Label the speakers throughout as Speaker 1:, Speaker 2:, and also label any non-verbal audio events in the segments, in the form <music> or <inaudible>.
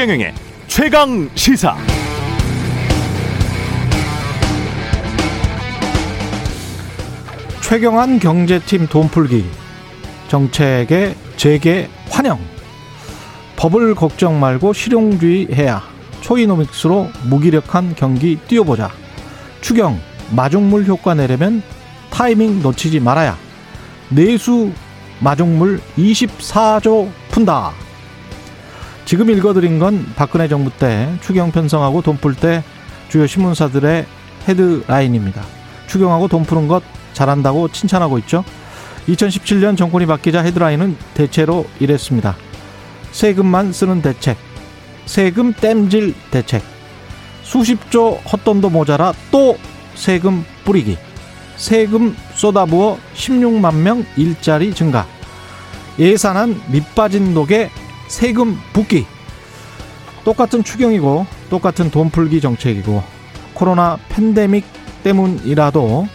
Speaker 1: 최경영의 최강 시사.
Speaker 2: 최경환 경제팀 돈풀기 정책의 재개 환영. 법을 걱정 말고 실용주의 해야 초이노믹스로 무기력한 경기 뛰어보자. 추경 마중물 효과 내려면 타이밍 놓치지 말아야. 내수 마중물 24조 푼다. 지금 읽어드린 건 박근혜 정부 때 추경 편성하고 돈 풀 때 주요 신문사들의 헤드라인입니다. 추경하고 돈 푸는 것 잘한다고 칭찬하고 있죠. 2017년 정권이 바뀌자 헤드라인은 대체로 이랬습니다. 세금만 쓰는 대책, 세금 땜질 대책, 수십조 헛돈도 모자라 또 세금 뿌리기, 세금 쏟아부어 16만 명 일자리 증가, 예산안 밑빠진 독에 세금 붓기. 똑같은 추경이고 똑같은 돈 풀기 정책이고 코로나 팬데믹 때문이라도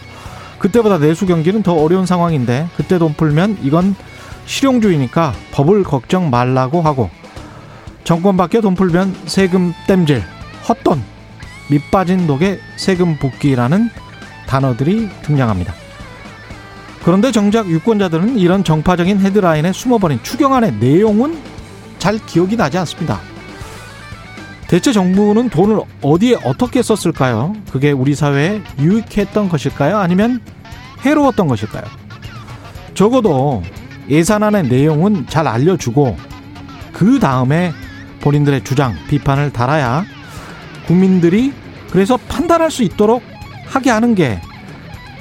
Speaker 2: 그때보다 내수 경기는 더 어려운 상황인데 그때 돈 풀면 이건 실용주의니까 법을 걱정 말라고 하고 정권 바뀌어 돈 풀면 세금 땜질, 헛돈, 밑빠진 독에 세금 붓기라는 단어들이 등장합니다. 그런데 정작 유권자들은 이런 정파적인 헤드라인에 숨어버린 추경안의 내용은 잘 기억이 나지 않습니다. 대체 정부는 돈을 어디에 어떻게 썼을까요? 그게 우리 사회에 유익했던 것일까요? 아니면 해로웠던 것일까요? 적어도 예산안의 내용은 잘 알려주고 그 다음에 본인들의 주장, 비판을 달아야 국민들이 그래서 판단할 수 있도록 하게 하는 게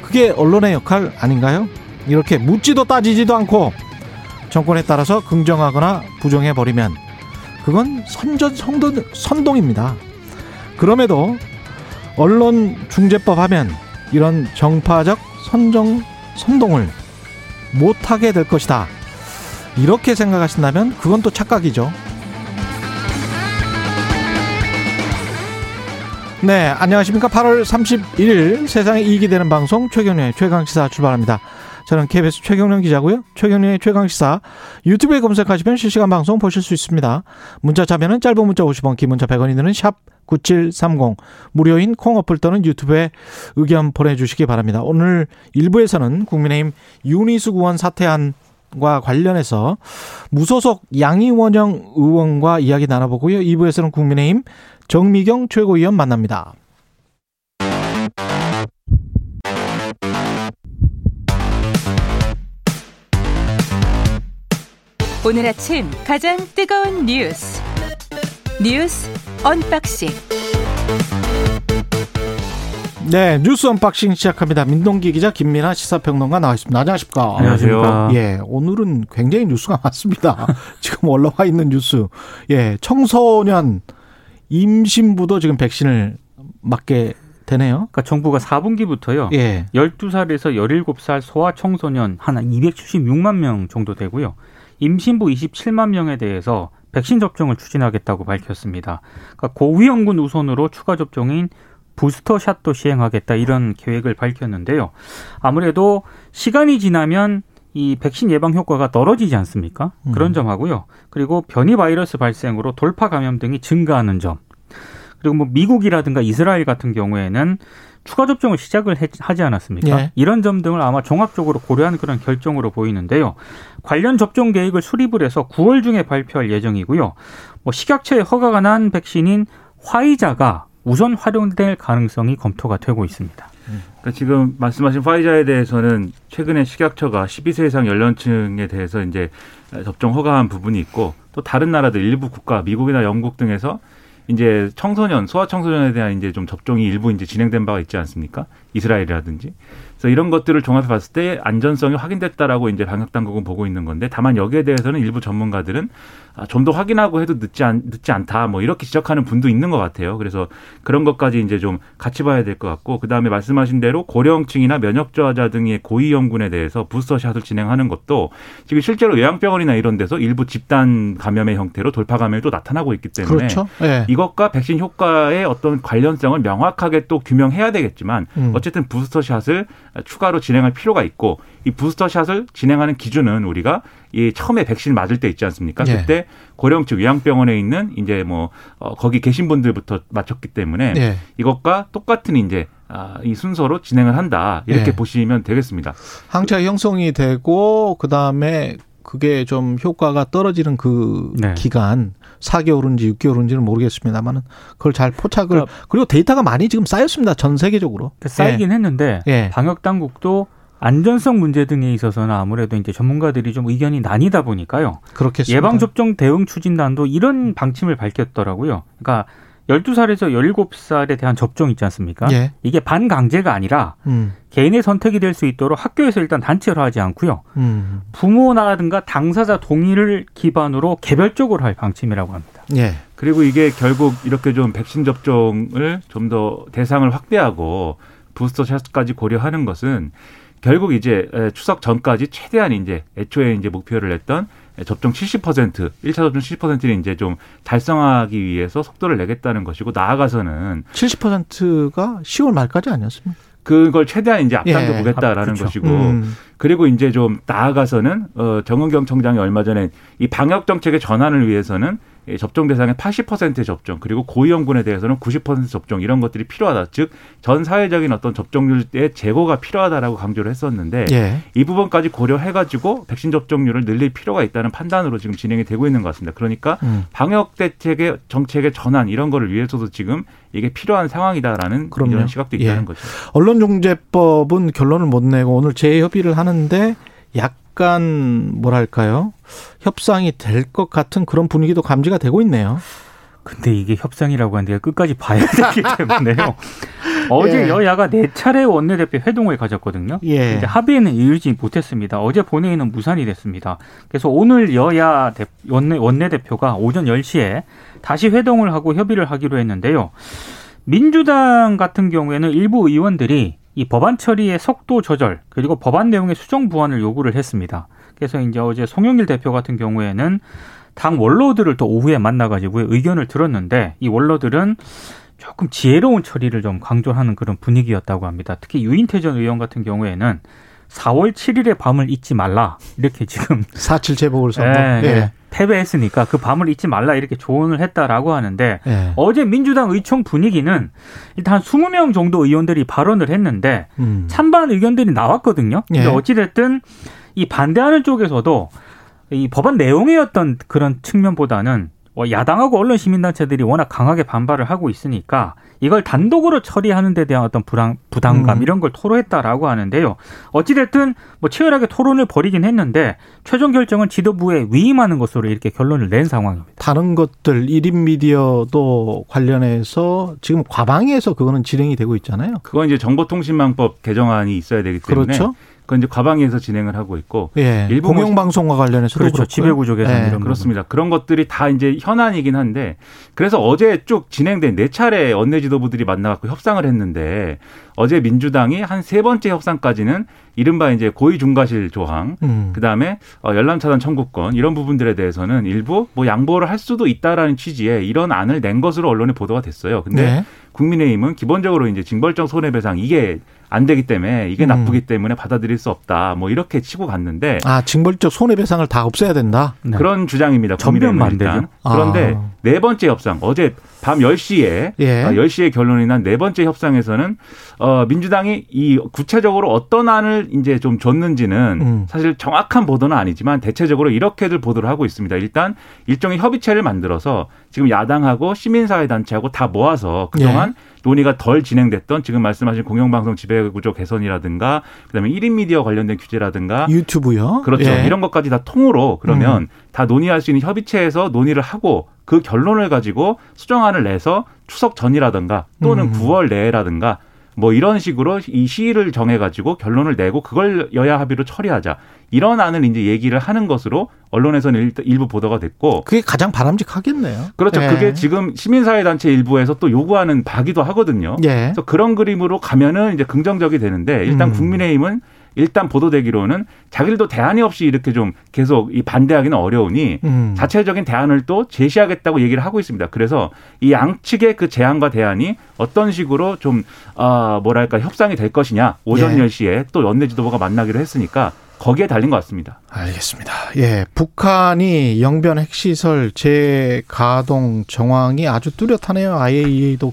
Speaker 2: 그게 언론의 역할 아닌가요? 이렇게 묻지도 따지지도 않고 정권에 따라서 긍정하거나 부정해버리면 그건 선전 선동, 선동입니다. 그럼에도 언론 중재법 하면 이런 정파적 선정 선동을 못하게 될 것이다. 이렇게 생각하신다면 그건 또 착각이죠. 네, 안녕하십니까. 8월 31일 세상에 이익이 되는 방송 최경련의 최강시사 출발합니다. 저는 KBS 최경련 기자고요. 최경련의 최강시사 유튜브에 검색하시면 실시간 방송 보실 수 있습니다. 문자 참여는 짧은 문자 50원, 긴 문자 100원이 드는 샵 9730 무료인 콩 어플 또는 유튜브에 의견 보내주시기 바랍니다. 오늘 1부에서는 국민의힘 윤희수 의원 사퇴안과 관련해서 무소속 양이원영 의원과 이야기 나눠보고요. 2부에서는 국민의힘 정미경 최고위원 만납니다.
Speaker 3: 오늘 아침 가장 뜨거운 뉴스 뉴스 unboxing
Speaker 2: 네, 뉴스 unboxing 시작합니다. 민동기 기자 김민아 시사평론가 나와 있습니다. 안녕하십니까?
Speaker 4: 안녕하세요.
Speaker 2: 예, 오늘은 굉장히 뉴스가 많습니다. <laughs> 지금 올라와 있는 뉴스. 예, 청소년 임신부도 지금 백신을 맞게 되네요.
Speaker 4: 그러니까 정부가 4분기부터요.
Speaker 2: 예.
Speaker 4: 12살에서 17살 소아 청소년 한 276만 명 정도 되고요. 임신부 27만 명에 대해서 백신 접종을 추진하겠다고 밝혔습니다. 그러니까 고위험군 우선으로 추가 접종인 부스터샷도 시행하겠다 이런 계획을 밝혔는데요. 아무래도 시간이 지나면 이 백신 예방 효과가 떨어지지 않습니까? 그런
Speaker 2: 음. 점하고요.
Speaker 4: 그리고 변이 바이러스 발생으로 돌파 감염 등이 증가하는 점. 그리고 뭐 미국이라든가 이스라엘 같은 경우에는 추가 접종을 시작을 하지 않았습니까?
Speaker 2: 예.
Speaker 4: 이런 점 등을 아마 종합적으로 고려한 그런 결정으로 보이는데요. 관련 접종 계획을 수립을 해서 9월 중에 발표할 예정이고요. 뭐 식약처에 허가가 난 백신인 화이자가 우선 활용될 가능성이 검토가 되고 있습니다.
Speaker 5: 그러니까 지금 말씀하신 화이자에 대해서는 최근에 식약처가 12세 이상 연령층에 대해서 이제 접종 허가한 부분이 있고 또 다른 나라들 일부 국가 미국이나 영국 등에서 이제 청소년 소아 청소년에 대한 이제 좀 접종이 일부 이제 진행된 바가 있지 않습니까? 이스라엘이라든지. 그래서 이런 것들을 종합해 봤을 때 안전성이 확인됐다라고 이제 방역 당국은 보고 있는 건데 다만 여기에 대해서는 일부 전문가들은 아, 좀 더 확인하고 해도 늦지 않 늦지 않다 뭐 이렇게 지적하는 분도 있는 것 같아요. 그래서 그런 것까지 이제 좀 같이 봐야 될 것 같고 그 다음에 말씀하신 대로 고령층이나 면역 저하자 등의 고위험군에 대해서 부스터샷을 진행하는 것도 지금 실제로 요양병원이나 이런 데서 일부 집단 감염의 형태로 돌파 감염이 또 나타나고 있기 때문에
Speaker 2: 그렇죠. 예.
Speaker 5: 이것과 백신 효과의 어떤 관련성을 명확하게 또 규명해야 되겠지만
Speaker 2: 음.
Speaker 5: 어쨌든 부스터샷을 추가로 진행할 필요가 있고 이 부스터샷을 진행하는 기준은 우리가 이 처음에 백신 맞을 때 있지 않습니까?
Speaker 2: 예.
Speaker 5: 그때 고령 측 요양병원에 있는 이제 뭐 어, 거기 계신 분들부터 맞췄기 때문에
Speaker 2: 예.
Speaker 5: 이것과 똑같은 이제 아, 이 순서로 진행을 한다 이렇게
Speaker 2: 예.
Speaker 5: 보시면 되겠습니다.
Speaker 2: 항체가 형성이 되고 그 다음에 그게 좀 효과가 떨어지는 그
Speaker 4: 네.
Speaker 2: 기간 4개월인지 6개월인지는 모르겠습니다만은 그걸 잘 포착을
Speaker 4: 그러니까
Speaker 2: 그리고 데이터가 많이 지금 쌓였습니다. 전 세계적으로.
Speaker 4: 그 쌓이긴 했는데
Speaker 2: 예.
Speaker 4: 방역 당국도 안전성 문제 등에 있어서는 아무래도 이제 전문가들이 좀 의견이 나뉘다 보니까요.
Speaker 2: 예, 그렇겠습니다.
Speaker 4: 예방 접종 대응 추진단도 이런 방침을 밝혔더라고요. 그러니까 12살에서 17살에 대한 접종 있지 않습니까?
Speaker 2: 예.
Speaker 4: 이게 반강제가 아니라
Speaker 2: 음.
Speaker 4: 개인의 선택이 될 수 있도록 학교에서 일단 단체로 하지 않고요.
Speaker 2: 음.
Speaker 4: 부모나든가 당사자 동의를 기반으로 개별적으로 할 방침이라고 합니다.
Speaker 2: 예.
Speaker 5: 그리고 이게 결국 이렇게 좀 백신 접종을 좀 더 대상을 확대하고 부스터샷까지 고려하는 것은 결국 이제 에, 추석 전까지 최대한 이제 애초에 이제 목표를 냈던 접종 70%, 1차 접종 70%를 이제 좀 달성하기 위해서 속도를 내겠다는 것이고 나아가서는
Speaker 2: 70%가 10월 말까지 아니었습니까?
Speaker 5: 그걸 최대한 이제 앞당겨
Speaker 2: 예.
Speaker 5: 보겠다라는
Speaker 4: 아, 그렇죠.
Speaker 5: 것이고
Speaker 2: 음.
Speaker 5: 그리고 이제 좀 나아가서는 어 정은경 청장이 얼마 전에 이 방역 정책의 전환을 위해서는 이 접종 대상의 80%의 접종 그리고 고위험군에 대해서는 90% 접종 이런 것들이 필요하다. 즉 전 사회적인 어떤 접종률의 제고가 필요하다라고 강조를 했었는데
Speaker 2: 예.
Speaker 5: 이 부분까지 고려해가지고 백신 접종률을 늘릴 필요가 있다는 판단으로 지금 진행이 되고 있는 것 같습니다. 그러니까
Speaker 2: 음.
Speaker 5: 방역 대책의 정책의 전환 이런 거를 위해서도 지금 이게 필요한 상황이다라는
Speaker 2: 그럼요.
Speaker 5: 이런 시각도 있다는
Speaker 2: 예.
Speaker 5: 거죠.
Speaker 2: 언론중재법은 결론을 못 내고 오늘 재협의를 하는데 약 간 뭐랄까요 협상이 될 것 같은 그런 분위기도 감지가 되고 있네요.
Speaker 4: 근데 이게 협상이라고 하는데 끝까지 봐야 되기 <laughs> 때문에요. 어제
Speaker 2: 예.
Speaker 4: 여야가 네 차례 원내대표 회동을 가졌거든요.
Speaker 2: 예.
Speaker 4: 이제 합의에는 이르지 못했습니다. 어제 본회의는 무산이 됐습니다. 그래서 오늘 여야 대- 원내, 원내대표가 오전 10시에 다시 회동을 하고 협의를 하기로 했는데요. 민주당 같은 경우에는 일부 의원들이 이 법안 처리의 속도 조절 그리고 법안 내용의 수정 부안을 요구를 했습니다. 그래서 이제 어제 송영길 대표 같은 경우에는 당 원로들을 또 오후에 만나가지고 의견을 들었는데 이 원로들은 조금 지혜로운 처리를 좀 강조하는 그런 분위기였다고 합니다. 특히 유인태 전 의원 같은 경우에는 4월 7일의 밤을 잊지 말라 이렇게 지금
Speaker 2: 4.7 재보궐선거.
Speaker 4: 예,
Speaker 2: 예.
Speaker 4: 예. 패배했으니까 그 밤을 잊지 말라 이렇게 조언을 했다라고 하는데
Speaker 2: 예.
Speaker 4: 어제 민주당 의총 분위기는 일단 한 20명 정도 의원들이 발언을 했는데
Speaker 2: 음.
Speaker 4: 찬반 의견들이 나왔거든요. 근데
Speaker 2: 예.
Speaker 4: 어찌 됐든 이 반대하는 쪽에서도 이 법안 어떤 그런 측면보다는 어, 야당하고 언론 시민단체들이 워낙 강하게 반발을 하고 있으니까 이걸 단독으로 처리하는 데 대한 어떤 불안, 부담감
Speaker 2: 음.
Speaker 4: 이런 걸 토로했다라고 하는데요. 어찌됐든 뭐 치열하게 토론을 벌이긴 했는데 최종 결정은 지도부에 위임하는 것으로 이렇게 결론을 낸 상황입니다.
Speaker 2: 다른 것들 1인 미디어도 관련해서 지금 과방위에서 그거는 진행이 되고 있잖아요.
Speaker 5: 그건 이제 정보통신망법 개정안이 있어야 되기 때문에
Speaker 2: 그렇죠.
Speaker 5: 그건 이제 과방위에서 진행을 하고 있고
Speaker 2: 예.
Speaker 5: 일부
Speaker 2: 공영 방송과 관련해서도
Speaker 4: 그렇죠.
Speaker 2: 그렇고요.
Speaker 4: 지배구조 개선
Speaker 2: 예.
Speaker 4: 이런.
Speaker 5: 그렇습니다. 그런 것들이 다 이제 현안이긴 한데 그래서 어제 쭉 진행된 네 차례 원내 지도부들이 만나갖고 협상을 했는데 어제 민주당이 한 세 번째 협상까지는 이른바 이제 고의 중과실 조항
Speaker 2: 음.
Speaker 5: 그 다음에 어, 열람 차단 청구권 이런 부분들에 대해서는 일부 뭐 양보를 할 수도 있다라는 취지의 이런 안을 낸 것으로 언론에 보도가 됐어요. 근데
Speaker 2: 네.
Speaker 5: 국민의힘은 기본적으로 이제 징벌적 손해배상 이게 안 되기 때문에 이게
Speaker 2: 음.
Speaker 5: 나쁘기 때문에 받아들일 수 없다. 뭐 이렇게 치고 갔는데
Speaker 2: 아, 징벌적 손해배상을 다 없애야 된다.
Speaker 4: 네.
Speaker 5: 그런 주장입니다.
Speaker 4: 전면. 반대죠.
Speaker 5: 그런데
Speaker 2: 아.
Speaker 5: 네 번째 협상 어제 밤 10시에
Speaker 2: 예.
Speaker 5: 아, 10시에 결론이 난 네 번째 협상에서는 어 민주당이 이 구체적으로 어떤 안을 이제 좀 줬는지는
Speaker 2: 음.
Speaker 5: 사실 정확한 보도는 아니지만 대체적으로 이렇게들 보도를 하고 있습니다. 일단 일종의 협의체를 만들어서 지금 야당하고 시민사회 단체하고 다 모아서 그동안
Speaker 2: 예.
Speaker 5: 논의가 덜 진행됐던 지금 말씀하신 공영방송 지배구조 개선이라든가 그다음에 1인 미디어 관련된 규제라든가
Speaker 2: 유튜브요.
Speaker 5: 그렇죠.
Speaker 2: 예.
Speaker 5: 이런 것까지 다 통으로 그러면
Speaker 2: 음.
Speaker 5: 다 논의할 수 있는 협의체에서 논의를 하고 그 결론을 가지고 수정안을 내서 추석 전이라든가 또는
Speaker 2: 음.
Speaker 5: 9월 내라든가 뭐 이런 식으로 이 시일을 정해가지고 결론을 내고 그걸 여야 합의로 처리하자 이런 안을 이제 얘기를 하는 것으로 언론에서는 일- 일부 보도가 됐고
Speaker 2: 그게 가장 바람직하겠네요.
Speaker 5: 그렇죠.
Speaker 2: 예.
Speaker 5: 그게 지금 시민사회단체 일부에서 또 요구하는 바기도 하거든요.
Speaker 2: 예.
Speaker 5: 그래서 그런 그림으로 가면은 이제 긍정적이 되는데 일단
Speaker 2: 음.
Speaker 5: 국민의힘은 일단 보도되기로는 자기들도 대안이 없이 이렇게 좀 계속 이 반대하기는 어려우니 음. 자체적인 대안을 또 제시하겠다고 얘기를 하고 있습니다. 그래서 이 양측의 그 제안과 대안이 어떤 식으로 좀, 아, 뭐랄까, 협상이 될 것이냐. 오전 예. 10시에 또 연내 지도부가 만나기로 했으니까 거기에 달린 것 같습니다.
Speaker 2: 알겠습니다. 예, 북한이 영변 핵시설 재가동 정황이 아주 뚜렷하네요. IAEA도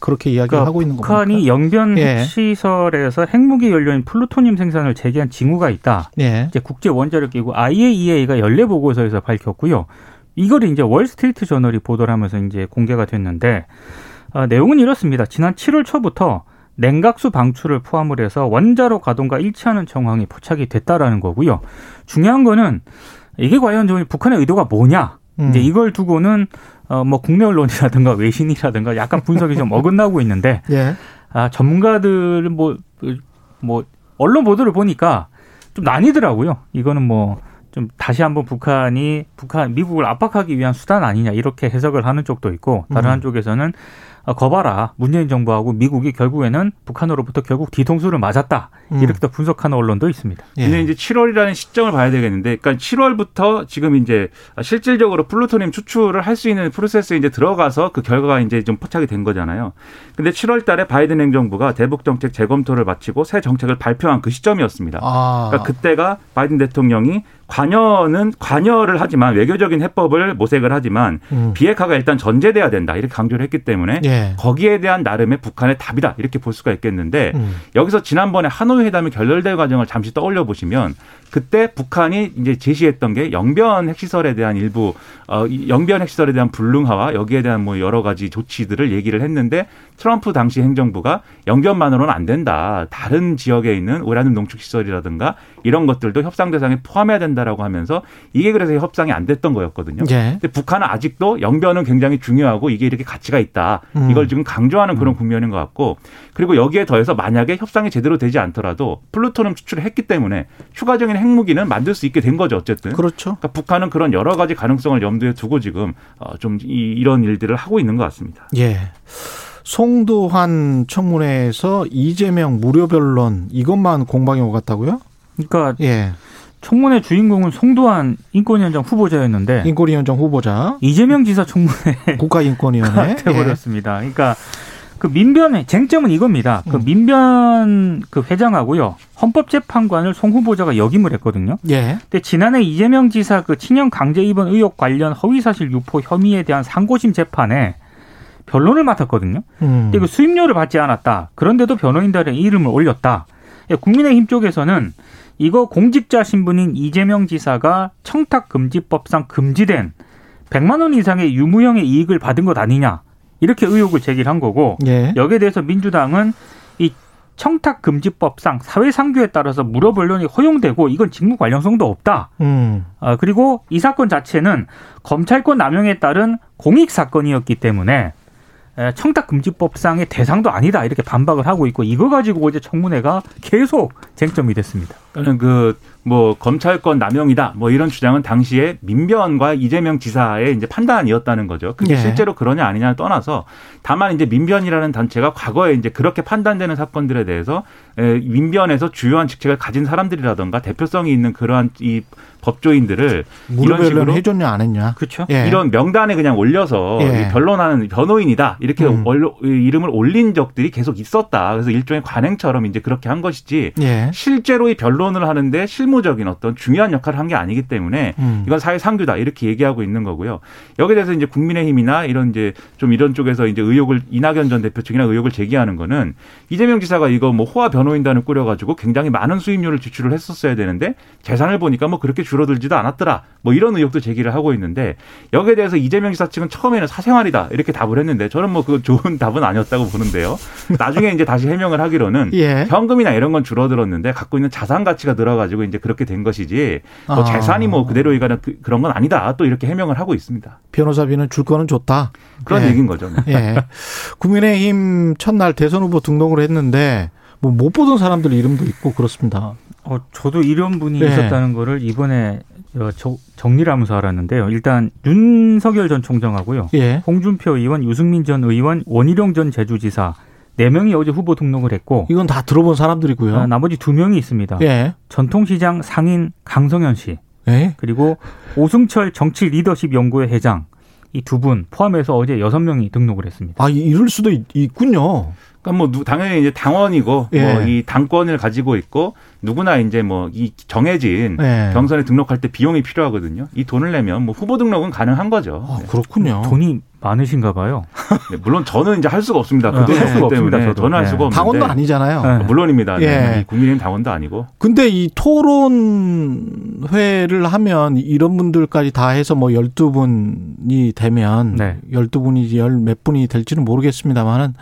Speaker 2: 그렇게 이야기를 그러니까 하고 있는
Speaker 4: 겁니까? 북한이 영변 예. 핵시설에서 핵무기 연료인 플루토늄 생산을 재개한 징후가 있다. 예. 이제 국제 원자력 기구 IAEA가 연례 보고서에서 밝혔고요. 이걸 이제 월스트리트 저널이 보도를 하면서 이제 공개가 됐는데 어, 내용은 이렇습니다. 지난 7월 초부터 냉각수 방출을 포함을 해서 원자로 가동과 일치하는 정황이 포착이 됐다라는 거고요. 중요한 거는 이게 과연 좀 북한의 의도가 뭐냐? 음. 이제 이걸 두고는 어뭐 국내 언론이라든가 <laughs> 외신이라든가 약간 분석이 좀 어긋나고 있는데 <laughs> 예. 아 전문가들 뭐뭐 뭐 언론 보도를 보니까 좀 나뉘더라고요. 이거는 뭐 좀 다시 한번 북한이 북한 미국을 압박하기 위한 수단 아니냐 이렇게 해석을 하는 쪽도 있고 다른 음. 한쪽에서는 아, 거봐라 문재인 정부하고 미국이 결국에는 북한으로부터 결국 뒤통수를 맞았다 음. 이렇게 또 분석하는 언론도 있습니다.
Speaker 5: 예. 근데 이제 7월이라는 시점을 봐야 되겠는데, 그러니까 7월부터 지금 이제 실질적으로 플루토늄 추출을 할 수 있는 프로세스에 이제 들어가서 그 결과가 이제 좀 포착이 된 거잖아요. 근데 7월달에 바이든 행정부가 대북 정책 재검토를 마치고 새 정책을 발표한 그 시점이었습니다. 아. 그러니까 그때가 바이든 대통령이 관여는 관여를 하지만 외교적인 해법을 모색을 하지만 음. 비핵화가 일단 전제돼야 된다 이렇게 강조를 했기 때문에 예. 거기에 대한 나름의 북한의 답이다 이렇게 볼 수가 있겠는데 음. 여기서 지난번에 하노이 회담이 결렬될 과정을 잠시 떠올려 보시면 그때 북한이 이제 제시했던 게 영변 핵시설에 대한 일부 어 영변 핵시설에 대한 불능화와 여기에 대한 뭐 여러 가지 조치들을 얘기를 했는데 트럼프 당시 행정부가 영변만으로는 안 된다. 다른 지역에 있는 우라늄 농축 시설이라든가 이런 것들도 협상 대상에 포함해야 된다라고 하면서 이게 그래서 협상이 안 됐던 거였거든요. 예. 근데 북한은 아직도 영변은 굉장히 중요하고 이게 이렇게 가치가 있다. 음. 이걸 지금 강조하는 그런 음. 국면인 것 같고 그리고 여기에 더해서 만약에 협상이 제대로 되지 않더라도 플루토늄 추출을 했기 때문에 추가적인 핵무기는 만들 수 있게 된 거죠 어쨌든.
Speaker 2: 그렇죠.
Speaker 5: 그러니까 북한은 그런 여러 가지 가능성을 염두에 두고 지금 어, 좀 이런 일들을 하고 있는 것 같습니다.
Speaker 2: 예. 송도한 청문회에서 이재명 무료 변론 이것만 공방이 오갔다고요?
Speaker 4: 그러니까 예. 청문회 주인공은 송도한 인권위원장 후보자였는데
Speaker 2: 인권위원장 후보자
Speaker 4: 이재명 지사 청문회
Speaker 2: 국가인권위원회 <laughs>
Speaker 4: 돼버렸습니다. 예. 그러니까 그 민변의 쟁점은 이겁니다. 그 음. 민변 그 회장하고요. 헌법재판관을 송 후보자가 역임을 했거든요. 예. 근데 지난해 이재명 지사 그 친형 강제 입원 의혹 관련 허위 사실 유포 혐의에 대한 상고심 재판에 변론을 맡았거든요. 음. 근데 그 수임료를 받지 않았다. 그런데도 변호인단에 이름을 올렸다. 예, 국민의힘 쪽에서는 이거 공직자 신분인 이재명 지사가 청탁 금지법상 금지된 100만 원 이상의 유무형의 이익을 받은 것 아니냐. 이렇게 의혹을 제기를 한 거고 예. 여기에 대해서 민주당은 이 청탁 금지법상 사회 상규에 따라서 무료 변론이 허용되고 이건 직무 관련성도 없다. 음. 아, 그리고 이 사건 자체는 검찰권 남용에 따른 공익 사건이었기 때문에 청탁금지법상의 대상도 아니다 이렇게 반박을 하고 있고 이거 가지고 이제 청문회가 계속 쟁점이 됐습니다.
Speaker 5: 저는 그뭐 검찰권 남용이다 뭐 이런 주장은 당시에 민변과 이재명 지사의 이제 판단이었다는 거죠. 그게 네. 실제로 그러냐 아니냐를 떠나서 다만 이제 민변이라는 단체가 과거에 이제 그렇게 판단되는 사건들에 대해서 민변에서 주요한 직책을 가진 사람들이라던가 대표성이 있는 그러한 이 법조인들을
Speaker 2: 이런 식으로 해줬냐 안 했냐.
Speaker 5: 그렇죠. 예. 이런 명단에 그냥 올려서 예. 변론하는 변호인이다 이렇게 음. 이름을 올린 적들이 계속 있었다. 그래서 일종의 관행처럼 이제 그렇게 한 것이지 예. 실제로 이 변론 을 하는데 실무적인 어떤 중요한 역할을 한 게 아니기 때문에 음. 이건 사회 상규다 이렇게 얘기하고 있는 거고요. 여기에 대해서 이제 국민의힘이나 이런 이제 좀 이런 쪽에서 이제 의혹을 이낙연 전 대표 측이나 의혹을 제기하는 거는 이재명 지사가 이거 뭐 호화 변호인단을 꾸려가지고 굉장히 많은 수임료를 지출을 했었어야 되는데 재산을 보니까 뭐 그렇게 줄어들지도 않았더라. 뭐 이런 의혹도 제기를 하고 있는데 여기에 대해서 이재명 지사 측은 처음에는 사생활이다 이렇게 답을 했는데 저는 뭐 그 좋은 답은 아니었다고 보는데요. 나중에 이제 다시 해명을 하기로는 <laughs> 예. 현금이나 이런 건 줄어들었는데 갖고 있는 자산 가 치가 늘어가지고 이제 그렇게 된 것이지 뭐 아. 재산이 뭐 그대로 이가는 그, 그런 건 아니다. 또 이렇게 해명을 하고 있습니다.
Speaker 2: 변호사비는 줄 거는 좋다.
Speaker 5: 그런 예. 얘기인 거죠. 뭐.
Speaker 2: 예. 국민의힘 첫날 대선 후보 등록을 했는데 뭐 못 보던 사람들 이름도 있고 그렇습니다.
Speaker 4: 어, 저도 이런 분이 네. 있었다는 거를 이번에 저, 정리를 하면서 알았는데요. 일단 윤석열 전 총장하고요. 예. 홍준표 의원, 유승민 전 의원, 원희룡 전 제주지사 네 명이 어제 후보 등록을 했고
Speaker 2: 이건 다 들어본 사람들이고요.
Speaker 4: 아, 나머지 두 명이 있습니다.
Speaker 2: 예.
Speaker 4: 전통시장 상인 강성현 씨
Speaker 2: 예.
Speaker 4: 그리고 오승철 정치 리더십 연구회 회장 이 두 분 포함해서 어제 여섯 명이 등록을 했습니다.
Speaker 2: 아, 이럴 수도 있, 있군요.
Speaker 5: 그러니까 뭐 누- 당연히 이제 당원이고
Speaker 2: 예.
Speaker 5: 뭐이 당권을 가지고 있고 누구나 이제 뭐 이 정해진
Speaker 2: 예.
Speaker 5: 경선에 등록할 때 비용이 필요하거든요. 이 돈을 내면 뭐 후보 등록은 가능한 거죠.
Speaker 2: 아, 그렇군요.
Speaker 4: 돈이 많으신가 봐요. <laughs>
Speaker 5: 네, 물론 저는 이제 할 수가 없습니다. 그
Speaker 4: 네, 할 수가
Speaker 5: 때문에
Speaker 4: 없습니다, 저도.
Speaker 5: 저는 할
Speaker 4: 네.
Speaker 5: 수가 없는데
Speaker 2: 당원도 아니잖아요.
Speaker 4: 네.
Speaker 5: 물론입니다. 네.
Speaker 2: 예.
Speaker 5: 이 국민의힘 당원도 아니고
Speaker 2: 근데 이 토론회를 하면 이런 분들까지 다 해서 뭐 12분이 되면
Speaker 4: 네.
Speaker 2: 12분이지 열몇 분이 될지는 모르겠습니다만은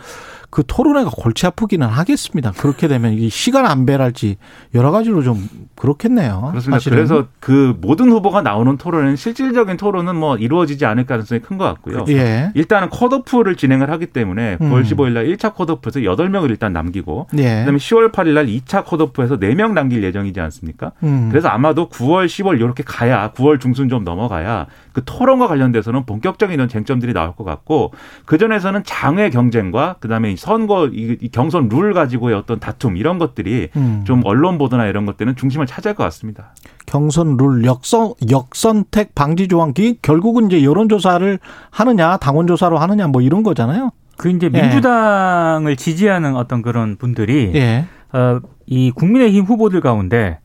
Speaker 2: 그 토론회가 골치 아프기는 하겠습니다. 그렇게 되면 이게 시간 안배랄지 여러 가지로 좀 그렇겠네요.
Speaker 5: 그렇습니다.
Speaker 2: 사실은.
Speaker 5: 그래서 그 모든 후보가 나오는 토론은 실질적인 토론은 뭐 이루어지지 않을 가능성이 큰 것 같고요.
Speaker 2: 예.
Speaker 5: 일단은 컷오프를 진행을 하기 때문에
Speaker 2: 음.
Speaker 5: 9월 15일 날 1차 컷오프에서 8명을 일단 남기고
Speaker 2: 예.
Speaker 5: 그다음에 10월 8일 날 2차 컷오프에서 4명 남길 예정이지 않습니까?
Speaker 2: 음.
Speaker 5: 그래서 아마도 9월, 10월 이렇게 가야 9월 중순 좀 넘어가야 그 토론과 관련돼서는 본격적인 이런 쟁점들이 나올 것 같고 그 전에서는 장외 경쟁과 그다음에 이 선거 이, 이 경선 룰 가지고의 어떤 다툼 이런 것들이
Speaker 2: 음.
Speaker 5: 좀 언론 보도나 이런 것들은 중심을 차지할 것 같습니다.
Speaker 2: 경선 룰 역선 역선택 방지 조항기 결국은 이제 여론 조사를 하느냐 당원 조사로 하느냐 뭐 이런 거잖아요.
Speaker 4: 그 이제
Speaker 2: 예.
Speaker 4: 민주당을 지지하는 어떤 그런 분들이
Speaker 2: 예.
Speaker 4: 어, 이 국민의힘 후보들 가운데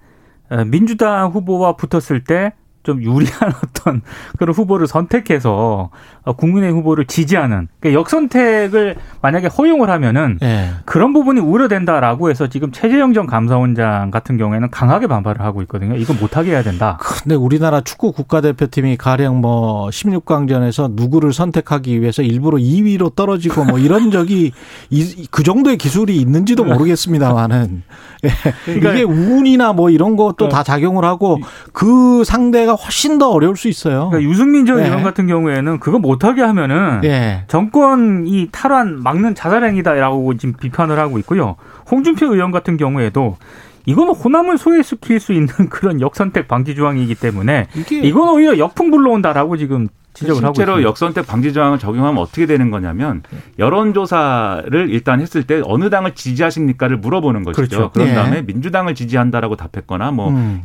Speaker 4: 어, 민주당 후보와 붙었을 때 좀 유리한 <laughs> 어떤 그런 후보를 선택해서 어, 국민의힘 후보를 지지하는 그러니까 역선택을 만약에 허용을 하면은
Speaker 2: 예.
Speaker 4: 그런 부분이 우려된다라고 해서 지금 최재형 전 감사원장 같은 경우에는 강하게 반발을 하고 있거든요. 이건 못하게 해야 된다.
Speaker 2: 근데 우리나라 축구 국가대표팀이 가령 뭐 16강전에서 누구를 선택하기 위해서 일부러 2위로 떨어지고 뭐 이런 <laughs> 적이 이- 그 정도의 기술이 있는지도 모르겠습니다만은 <laughs> 예.
Speaker 4: 그러니까-
Speaker 2: 이게 운이나 뭐 이런 것도 다 작용을 하고 그 상대가 훨씬 더 어려울 수 있어요.
Speaker 4: 그러니까 유승민 전
Speaker 2: 네.
Speaker 4: 의원 같은 경우에는 그거 못 하게 하면은
Speaker 2: 예.
Speaker 4: 정권 이 탈환 막는 자살행위다라고 지금 비판을 하고 있고요. 홍준표 의원 같은 경우에도 이거는 호남을 소외시킬 수 있는 <laughs> 그런 역선택 방지 조항이기 때문에 이건 오히려 역풍 불러온다라고 지금 지적을 하고
Speaker 5: 실제로
Speaker 4: 있습니다.
Speaker 5: 역선택 방지 조항을 적용하면 어떻게 되는 거냐면 여론조사를 일단 했을 때 어느 당을 지지하십니까를 물어보는 것이죠.
Speaker 4: 그렇죠.
Speaker 5: 그런
Speaker 2: 예.
Speaker 5: 다음에 민주당을 지지한다라고 답했거나 뭐
Speaker 2: 음.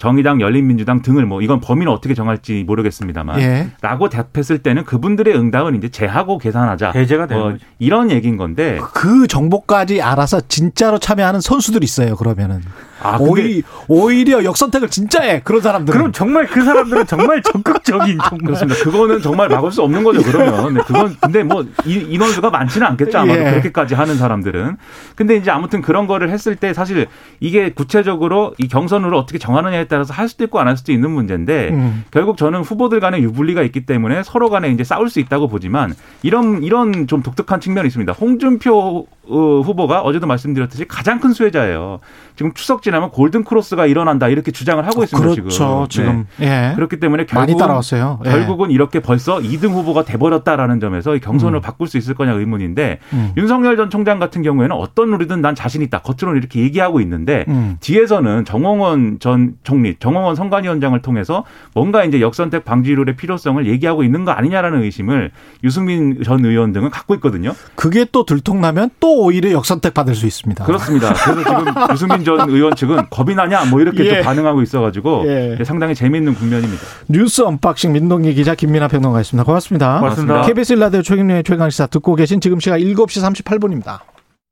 Speaker 5: 이 정의당, 열린민주당 등을 뭐 이건 범위는 어떻게 정할지 모르겠습니다만
Speaker 2: 예.
Speaker 5: 라고 답했을 때는 그분들의 응답은 이제 제하고 계산하자.
Speaker 4: 배제가 되는
Speaker 5: 뭐
Speaker 4: 거죠.
Speaker 5: 이런 얘기인 건데
Speaker 2: 그 정보까지 알아서 진짜로 참여하는 선수들이 있어요. 그러면은
Speaker 5: 아
Speaker 2: 오히, 오히려 역선택을 진짜 해 그런 사람들은.
Speaker 4: 그럼 정말 그 사람들은 정말 <laughs> 적극적인 정말
Speaker 5: 그렇습니다. 그거는 정말 막을 수 없는 거죠. 그러면 근데 그건 근데 뭐 이- 인원수가 많지는 않겠죠. 아마도
Speaker 2: 예.
Speaker 5: 그렇게까지 하는 사람들은. 근데 이제 아무튼 그런 거를 했을 때 사실 이게 구체적으로 이 경선으로 어떻게 정하느냐에 따라서 할 수도 있고 안 할 수도 있는 문제인데
Speaker 2: 음.
Speaker 5: 결국 저는 후보들 간에 유불리가 있기 때문에 서로 간에 이제 싸울 수 있다고 보지만 이런 이런 좀 독특한 측면이 있습니다. 홍준표 어, 후보가 어제도 말씀드렸듯이 가장 큰 수혜자예요. 지금 추석 지나면 골든 크로스가 일어난다 이렇게 주장을 하고 있습니다.
Speaker 2: 그렇죠.
Speaker 5: 지금.
Speaker 2: 지금 예.
Speaker 5: 그렇기 때문에
Speaker 2: 많이
Speaker 5: 결국은
Speaker 2: 따라왔어요. 예.
Speaker 5: 결국은 이렇게 벌써 2등 후보가 돼버렸다라는 점에서 이 경선을 바꿀 수 있을 거냐 의문인데
Speaker 2: 음.
Speaker 5: 윤석열 전 총장 같은 경우에는 어떤 룰이든 난 자신 있다. 겉으로는 이렇게 얘기하고 있는데
Speaker 2: 음.
Speaker 5: 뒤에서는 정홍원 전 총리, 정홍원 선관위원장을 통해서 뭔가 이제 역선택 방지룰의 필요성을 얘기하고 있는 거 아니냐라는 의심을 유승민 전 의원 등은 갖고 있거든요.
Speaker 2: 그게 또 들통나면 또 오히려 역선택 받을 수 있습니다.
Speaker 5: 그렇습니다. 그래서 지금 <laughs> 유승민 전 의원 측은 겁이 나냐 뭐 이렇게
Speaker 2: 예.
Speaker 5: 좀 반응하고 있어가지고
Speaker 2: 예.
Speaker 5: 상당히 재미있는 국면입니다.
Speaker 2: 뉴스 unboxing 민동기 기자 김민아 평론가였습니다. 고맙습니다.
Speaker 4: 고맙습니다.
Speaker 2: KBS 1라디오 최경영의 최강시사 듣고 계신 지금 시각 7시 38분입니다.